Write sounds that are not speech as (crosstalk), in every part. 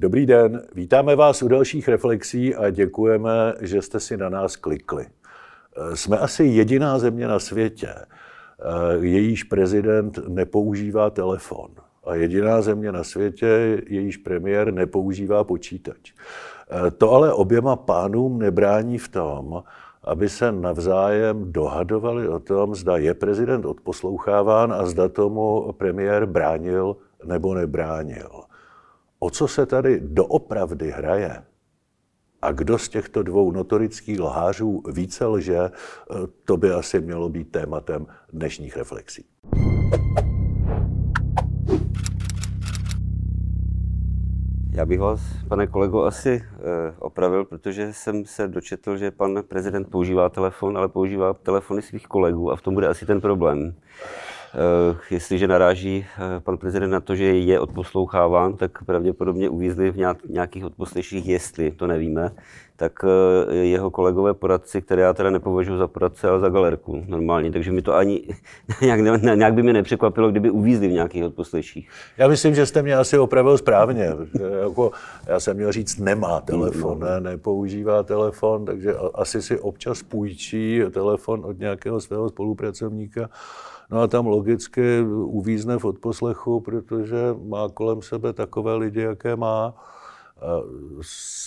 Dobrý den, vítáme vás u dalších reflexí a děkujeme, že jste si na nás klikli. Jsme asi jediná země na světě, jejíž prezident nepoužívá telefon a jediná země na světě, jejíž premiér nepoužívá počítač. To ale oběma pánům nebrání v tom, aby se navzájem dohadovali o tom, zda je prezident odposloucháván a zda tomu premiér bránil nebo nebránil. O co se tady doopravdy hraje? A kdo z těchto dvou notorických lhářů více lže, to by asi mělo být tématem dnešních reflexí. Já bych vás, pane kolego, asi eh, opravil, protože jsem se dočetl, že pan prezident používá telefon, ale používá telefony svých kolegů a v tom bude asi ten problém. Eh, jestliže naráží eh, pan prezident na to, že je odposloucháván, tak pravděpodobně uvízli v nějakých odposleších, jestli, to nevíme, tak eh, jeho kolegové poradci, které já teda nepovažuji za poradce, ale za galerku normálně, takže mi to ani (laughs) nějak, nějak by mě nepřekvapilo, kdyby uvízli v nějakých odposleších. Já myslím, že jste mě asi opravil správně. jako, já jsem měl říct, nemá telefon, ne, nepoužívá telefon, takže asi si občas půjčí telefon od nějakého svého spolupracovníka No a tam logicky uvízne v odposlechu, protože má kolem sebe takové lidi, jaké má.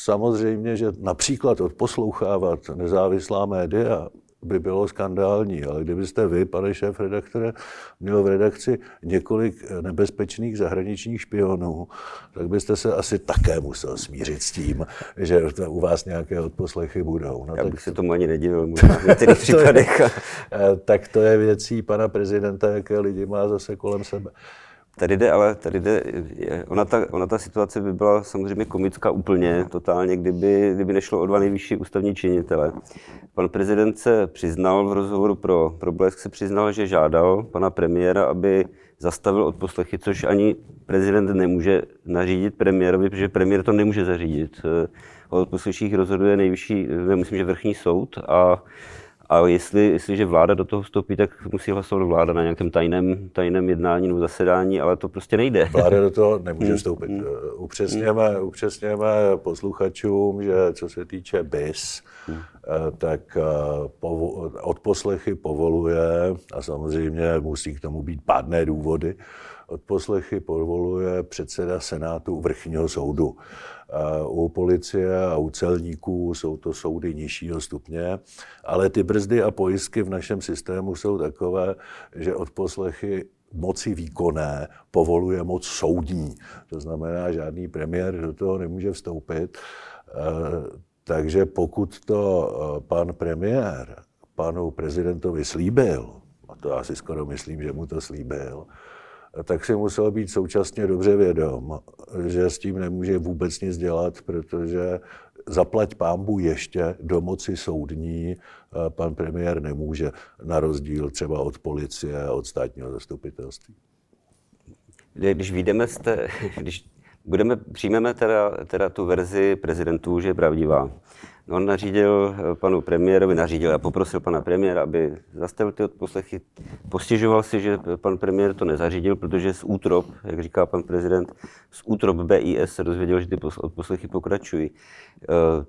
Samozřejmě, že například odposlouchávat nezávislá média by bylo skandální, ale kdybyste vy, pane šéf redaktore, měl v redakci několik nebezpečných zahraničních špionů, tak byste se asi také musel smířit s tím, že u vás nějaké odposlechy budou. No, Já bych tak... se tomu ani nedivil, možná v některých (laughs) případech. Eh, tak to je věcí pana prezidenta, jaké lidi má zase kolem sebe. Tady jde, ale tady jde, ona ta, ona ta situace by byla samozřejmě komická úplně, totálně, kdyby, kdyby nešlo o dva nejvyšší ústavní činitele. Pan prezident se přiznal v rozhovoru pro, pro Blesk, se přiznal, že žádal pana premiéra, aby zastavil odposlechy, což ani prezident nemůže nařídit premiérovi, protože premiér to nemůže zařídit. O odposleších rozhoduje nejvyšší, myslím, že vrchní soud a a jestli, jestliže vláda do toho vstoupí, tak musí hlasovat vláda na nějakém tajném, tajném jednání nebo zasedání, ale to prostě nejde. Vláda do toho (laughs) nemůže hmm. vstoupit. Hmm. Upřesněme, upřesněme posluchačům, že co se týče BIS, hmm. tak eh, odposlechy povoluje a samozřejmě musí k tomu být pádné důvody. Odposlechy povoluje předseda Senátu vrchního soudu. U policie a u celníků jsou to soudy nižšího stupně, ale ty brzdy a pojistky v našem systému jsou takové, že odposlechy moci výkonné povoluje moc soudní. To znamená, žádný premiér do toho nemůže vstoupit. E, takže pokud to e, pan premiér panu prezidentovi slíbil, a to já si skoro myslím, že mu to slíbil, tak si musel být současně dobře vědom, že s tím nemůže vůbec nic dělat, protože zaplať pámbu ještě do moci soudní pan premiér nemůže, na rozdíl třeba od policie od státního zastupitelství. Když vyjdeme z té, (laughs) když budeme, přijmeme teda, teda tu verzi prezidentů, že je pravdivá, On nařídil eh, panu premiérovi, nařídil a poprosil pana premiéra, aby zastavil ty odposlechy. Postěžoval si, že pan premiér to nezařídil, protože z útrop, jak říká pan prezident, z útrop BIS se dozvěděl, že ty odposlechy pokračují. Uh,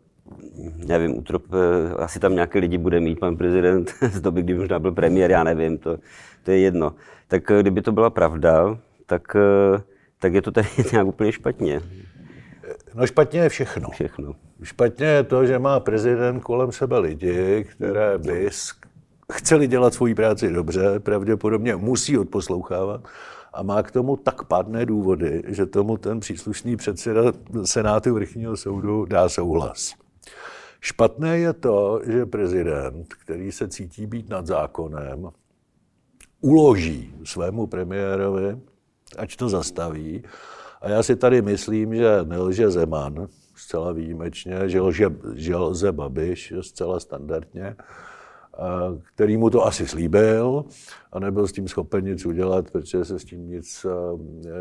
nevím, útrop, eh, asi tam nějaké lidi bude mít pan prezident (laughs) z doby, kdy možná byl premiér, já nevím, to, to je jedno. Tak kdyby to byla pravda, tak, tak je to tady (laughs) nějak úplně špatně. No špatně je všechno. Všechno. Špatně je to, že má prezident kolem sebe lidi, které by chceli dělat svoji práci dobře, pravděpodobně musí odposlouchávat a má k tomu tak pádné důvody, že tomu ten příslušný předseda Senátu vrchního soudu dá souhlas. Špatné je to, že prezident, který se cítí být nad zákonem, uloží svému premiérovi, ať to zastaví. A já si tady myslím, že nelže Zeman, zcela výjimečně, že lže, že lze Babiš zcela standardně, který mu to asi slíbil a nebyl s tím schopen nic udělat, protože se s tím nic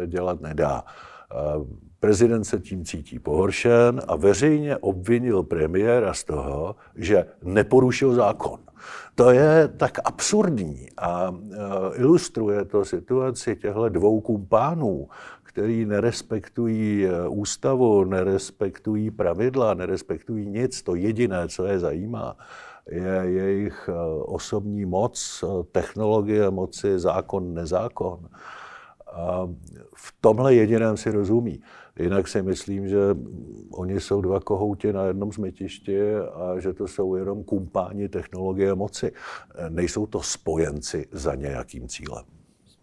dělat nedá. Prezident se tím cítí pohoršen a veřejně obvinil premiéra z toho, že neporušil zákon. To je tak absurdní a ilustruje to situaci těchto dvou kumpánů, který nerespektují eh, ústavu, nerespektují pravidla, nerespektují nic, to jediné, co je zajímá, je jejich eh, osobní moc, technologie moci, zákon, nezákon. A v tomhle jediném si rozumí. Jinak si myslím, že oni jsou dva kohouti na jednom smetišti a že to jsou jenom kumpáni technologie moci. Nejsou to spojenci za nějakým cílem.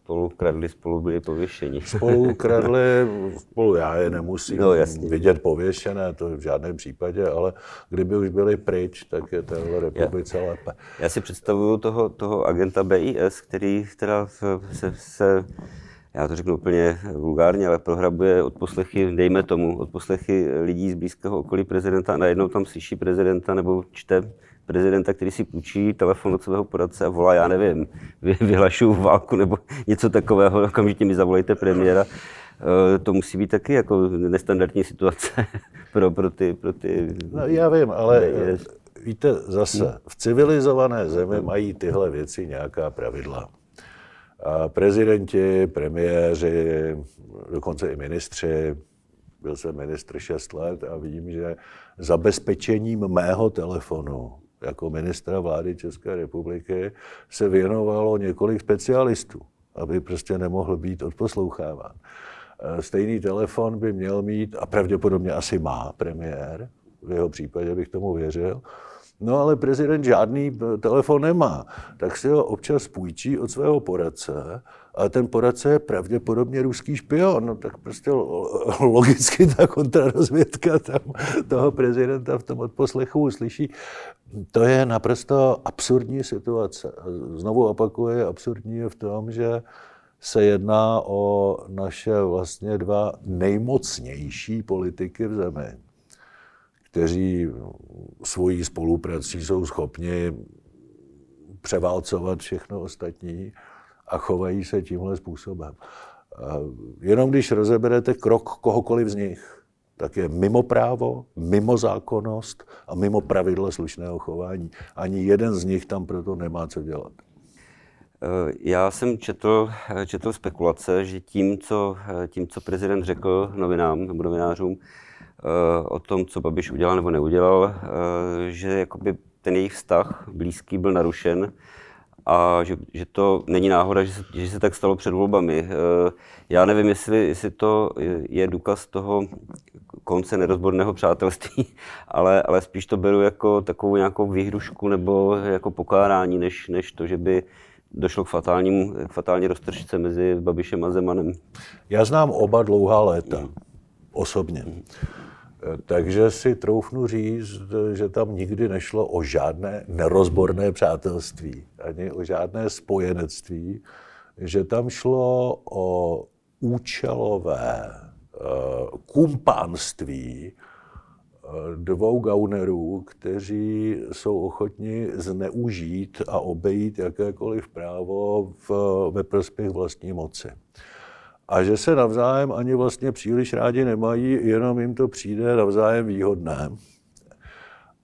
Spolu kradli, spolu byli pověšeni. (laughs) Spolu kradli, spolu já je nemusím no, jasně. vidět pověšené, to v žádném případě, ale kdyby už byli pryč, tak je téhle republice já, lépe. Já si představuju toho, toho agenta BIS, který teda se, se já to řeknu úplně vulgárně, ale prohrabuje odposlechy, dejme tomu, odposlechy lidí z blízkého okolí prezidenta a najednou tam slyší prezidenta nebo čte prezidenta, který si půjčí telefon od svého poradce a volá, já nevím, vyhlašuju válku nebo něco takového, okamžitě mi zavolejte premiéra. Eh, to musí být taky jako nestandardní situace (laughs) pro, pro ty... Pro ty no, já vím, ale je... víte, zase v civilizované zemi mají tyhle věci nějaká pravidla. Prezidenti, premiéři, dokonce i ministři, byl jsem ministr 6 let a vím, že zabezpečením mého telefonu jako ministra vlády České republiky se věnovalo několik specialistů, aby prostě nemohl být odposloucháván. Stejný telefon by měl mít, a pravděpodobně asi má premiér, v jeho případě bych tomu věřil, No ale prezident žádný telefon nemá, tak si ho občas půjčí od svého poradce, a ten poradce je pravděpodobně ruský špion. No tak prostě logicky ta kontrarozvědka tam toho prezidenta v tom odposlechu uslyší. To je naprosto absurdní situace. Znovu opakuje, absurdní je v tom, že se jedná o naše vlastně dva nejmocnější politiky v zemi kteří svojí spoluprací jsou schopni převálcovat všechno ostatní a chovají se tímhle způsobem. Jenom když rozeberete krok kohokoliv z nich, tak je mimo právo, mimo zákonnost a mimo pravidla slušného chování. Ani jeden z nich tam proto nemá co dělat. Já jsem četl, četl spekulace, že tím co, tím, co prezident řekl novinám nebo novinářům, Eh, o tom, co Babiš udělal nebo neudělal, eh, že jakoby ten jejich vztah blízký byl narušen a že, že to není náhoda, že se, že se tak stalo před volbami. Eh, já nevím, jestli, jestli to je důkaz toho konce nerozborného přátelství, (laughs) ale, ale spíš to beru jako takovou nějakou výhrušku nebo jako pokárání, než, než to, že by došlo k, fatálním, k fatální roztržce mezi Babišem a Zemanem. Já znám oba dlouhá léta, osobně. Takže si troufnu říct, že tam nikdy nešlo o žádné nerozborné přátelství, ani o žádné spojenectví, že tam šlo o účelové eh, kumpánství eh, dvou gaunerů, kteří jsou ochotni zneužít a obejít jakékoliv právo v, ve prospěch vlastní moci a že se navzájem ani vlastně příliš rádi nemají, jenom jim to přijde navzájem výhodné.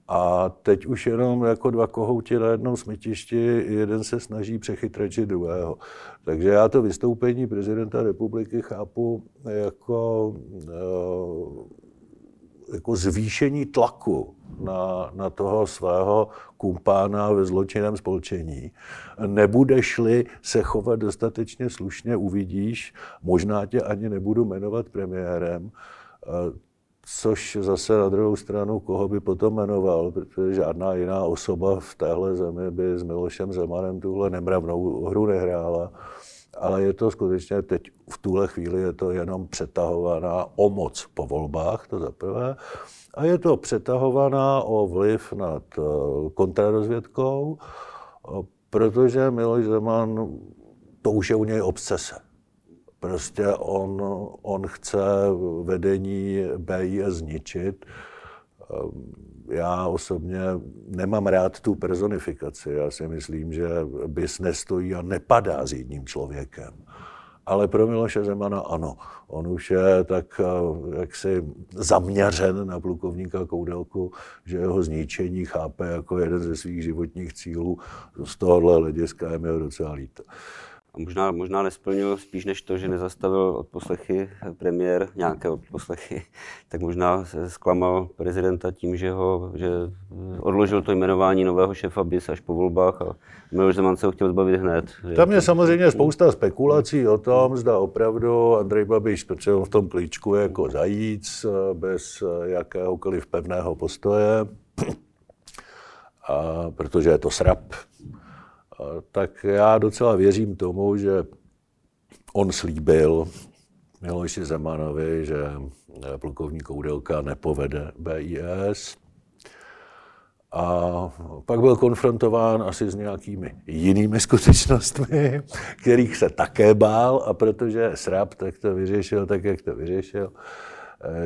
A teď už jenom jako dva kohouti na jednom smytišti, jeden se snaží přechytračit druhého. Takže já to vystoupení prezidenta republiky chápu jako, eh, jako zvýšení tlaku na, na toho svého kumpána ve zločinném spolčení. Nebudeš-li se chovat dostatečně slušně, uvidíš, možná tě ani nebudu jmenovat premiérem, což zase na druhou stranu, koho by potom jmenoval, protože žádná jiná osoba v téhle zemi by s Milošem Zemanem tuhle nemravnou hru nehrála. Ale je to skutečně teď, v tuhle chvíli je to jenom přetahovaná o moc po volbách, to za prvé. A je to přetahovaná o vliv nad eh, kontrarozvědkou, protože Miloš Zeman, to už je u něj obsese. Prostě on, on chce vedení BIS zničit. Eh, já osobně nemám rád tu personificaci. Já si myslím, že BIS nestojí a nepadá s jedním člověkem. Ale pro Miloše Zemana ano. On už je tak eh, jaksi zaměřen na plukovníka Koudelku, že jeho zničení chápe jako jeden ze svých životních cílů. Z tohohle hlediska je mi docela líto. A možná, možná nesplnil spíš než to, že nezastavil odposlechy premiér, nějaké odposlechy, (laughs) tak možná zklamal prezidenta tím, že, ho, že odložil to jmenování nového šefa BIS až po volbách a Miloš Zeman se ho chtěl zbavit hned. Tam je samozřejmě spousta spekulací o tom, zda opravdu Andrej Babiš, on v tom klíčku jako zajíc, bez jakéhokoliv pevného postoje, (clears throat) a protože je to srap, tak já docela věřím tomu, že on slíbil Miloši Zemanovi, že plukovník Koudelka nepovede BIS. A pak byl konfrontován asi s nějakými jinými skutečnostmi, (laughs) kterých se také bál a protože srab, tak to vyřešil tak, jak to vyřešil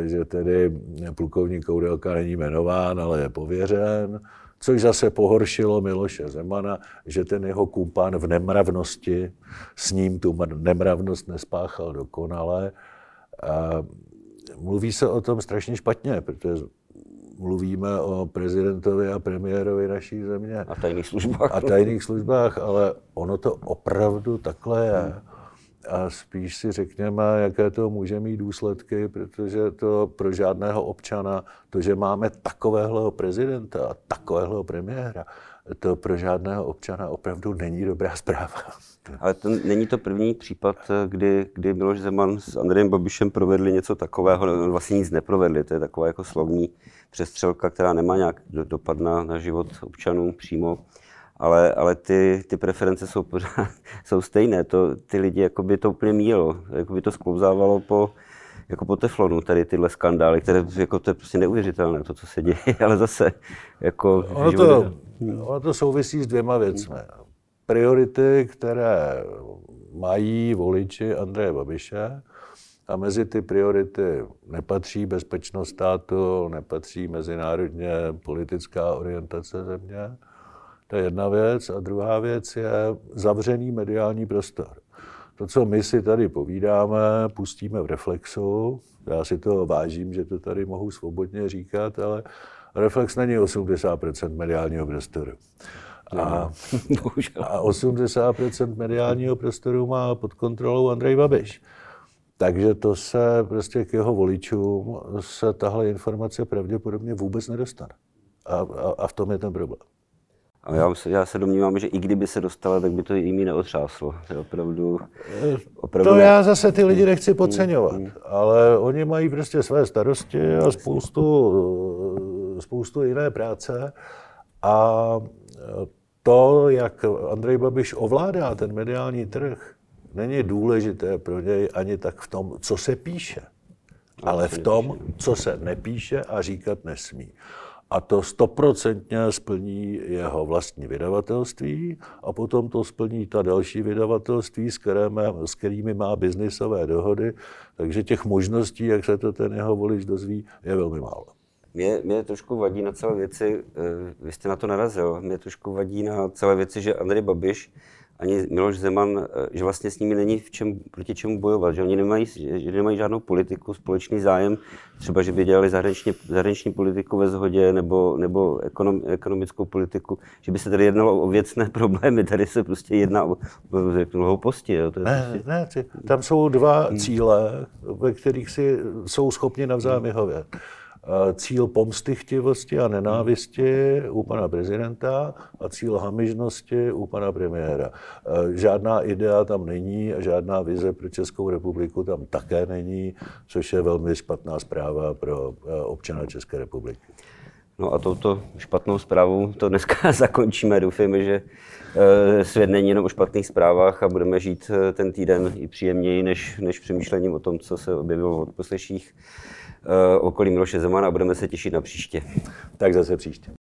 že tedy plukovník Koudelka není jmenován, ale je pověřen což zase pohoršilo Miloše Zemana, že ten jeho kumpán v nemravnosti s ním tu nemravnost nespáchal dokonale. A mluví se o tom strašně špatně, protože mluvíme o prezidentovi a premiérovi naší země. A tajných službách. A tajných službách, ale ono to opravdu takhle je. Hmm a spíš si řekněme, jaké to může mít důsledky, protože to pro žádného občana, to, že máme takového prezidenta a takového premiéra, to pro žádného občana opravdu není dobrá zpráva. (laughs) Ale to není to první případ, kdy, kdy Miloš Zeman s Andrejem Babišem provedli něco takového, vlastně nic neprovedli, to je taková jako slovní přestřelka, která nemá nějak dopad na, na život občanů přímo ale, ale ty, ty preference jsou pořád (laughs) jsou stejné. To, ty lidi jako by to úplně mílo, jako by to sklouzávalo po, jako po teflonu, tady tyhle skandály, které jako to je prostě neuvěřitelné, to, co se děje, (laughs) ale zase jako... Ono to, ono to souvisí s dvěma věcmi. Priority, které mají voliči Andreje Babiše, a mezi ty priority nepatří bezpečnost státu, nepatří mezinárodně politická orientace země, to je jedna věc. A druhá věc je zavřený mediální prostor. To, co my si tady povídáme, pustíme v reflexu. Já si to vážím, že to tady mohu svobodně říkat, ale reflex není 80% mediálního prostoru. A, (laughs) a 80% mediálního prostoru má pod kontrolou Andrej Babiš. Takže to se prostě k jeho voličům se tahle informace pravděpodobně vůbec nedostane. A, a, a v tom je ten problém. A já, já se domnívám, že i kdyby se dostala, tak by to jimi neotřáslo. To opravdu, opravdu to ne... já zase ty lidi nechci podceňovat, hmm. ale oni mají prostě své starosti a spoustu, spoustu jiné práce. A to, jak Andrej Babiš ovládá ten mediální trh, není důležité pro něj ani tak v tom, co se píše, ale v tom, co se nepíše a říkat nesmí a to stoprocentně splní jeho vlastní vydavatelství a potom to splní ta další vydavatelství, s, kterými, s kterými má biznisové dohody, takže těch možností, jak se to ten jeho volič dozví, je velmi málo. Mě, mě trošku vadí na celé věci, eh, vy jste na to narazil, mě trošku vadí na celé věci, že Andrej Babiš ani Miloš Zeman, eh, že vlastně s nimi není v čem, proti čemu bojovat, že oni nemají, že nemají žádnou politiku, společný zájem, třeba, že by dělali zahraniční, zahraniční politiku ve shodě nebo, nebo ekonom, ekonomickou politiku, že by se tady jednalo o věcné (laughs) problémy, tady se prostě jedná o, řeknu, hlouposti. Jo, to je ne, prostě... ne, tam jsou dva hmm. cíle, ve kterých si jsou schopni navzájem vyhovět cíl pomstychtivosti a nenávisti u pana prezidenta a cíl hamižnosti u pana premiéra. Žádná idea tam není a žádná vize pro Českou republiku tam také není, což je velmi špatná zpráva pro občana České republiky. No a touto špatnou zprávou to dneska (laughs) zakončíme. Doufejme, že svět není jenom o špatných zprávách a budeme žít ten týden i příjemněji, než, než přemýšlením o tom, co se objevilo v odposleších. Eh, okolí Miloše Zemana a budeme se těšit na příště. Tak zase příště.